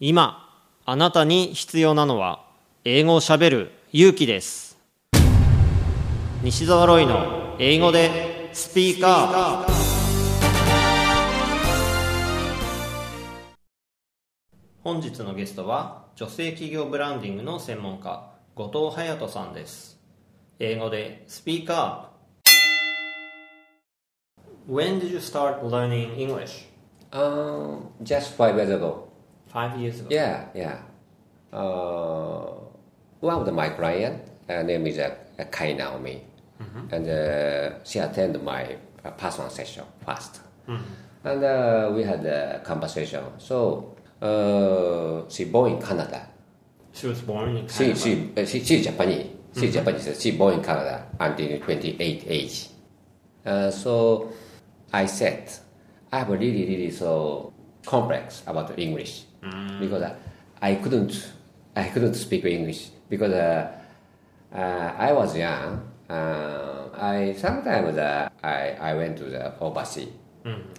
今あなたに必要なのは英語をしゃべる勇気です西澤ロイの英語でスピーカー本日のゲストは女性企業ブランディングの専門家後藤隼人さんです英語でスピーカー When did you start learning English? Um, just five years ago. Five years ago. Yeah, yeah. Uh, one of the, my client, uh, name is uh, Kai Naomi, and uh, she attended my uh, personal session first, and uh, we had a conversation. So uh, she born in Canada. She was born in She Canada. she uh, she she's Japanese. She's Japanese. She born in Canada until 28 age. Uh, so I said I have a really really so complex about English because I, I couldn't I couldn't speak English because uh, uh, I was young. Uh, I sometimes uh, I I went to the overseas.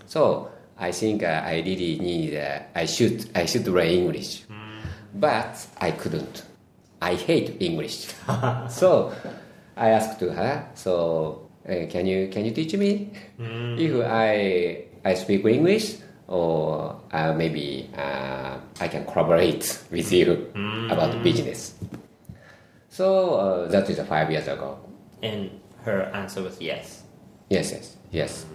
So I think uh, I really need uh, I should I should learn English, but I couldn't. I hate English. so I asked to her. So uh, can you can you teach me if I I speak English or uh, maybe uh, I can collaborate with you about business. So uh, that is five years ago. And her answer was yes. Yes, yes, yes.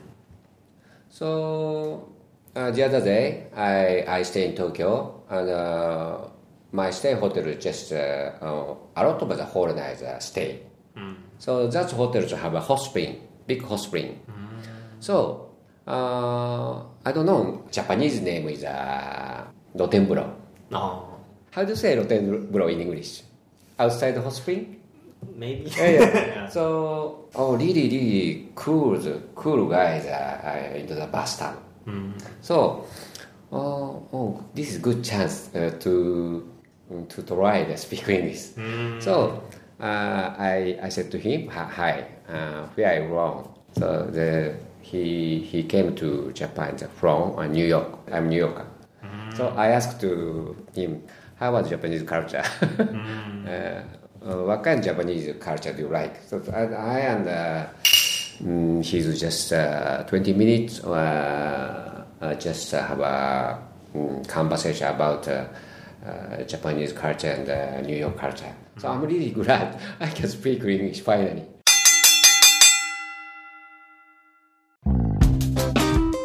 So uh, the other day, I I stay in Tokyo, and uh, my stay hotel is just uh, uh, a lot of the whole night uh, stay. So that hotel have a hot spring, big hot spring. So uh, I don't know. Japanese name is uh, Rotenburo. Oh, How do you say Rotenburo in English? Outside the hot spring? maybe. yeah, yeah. so, oh, really, really cool, cool guys uh, into the bathtub. So, oh, oh, this is good chance uh, to to try to speak English. So, uh, I I said to him, "Hi, uh, where are you wrong?" So the he he came to Japan from uh, New York. I'm New Yorker. So I asked to him, how was Japanese culture? uh, uh, what kind of Japanese culture do you like? So I, I and uh, mm, he's just uh, 20 minutes uh, uh, just uh, have a mm, conversation about uh, uh, Japanese culture and uh, New York culture. So I'm really glad I can speak English finally.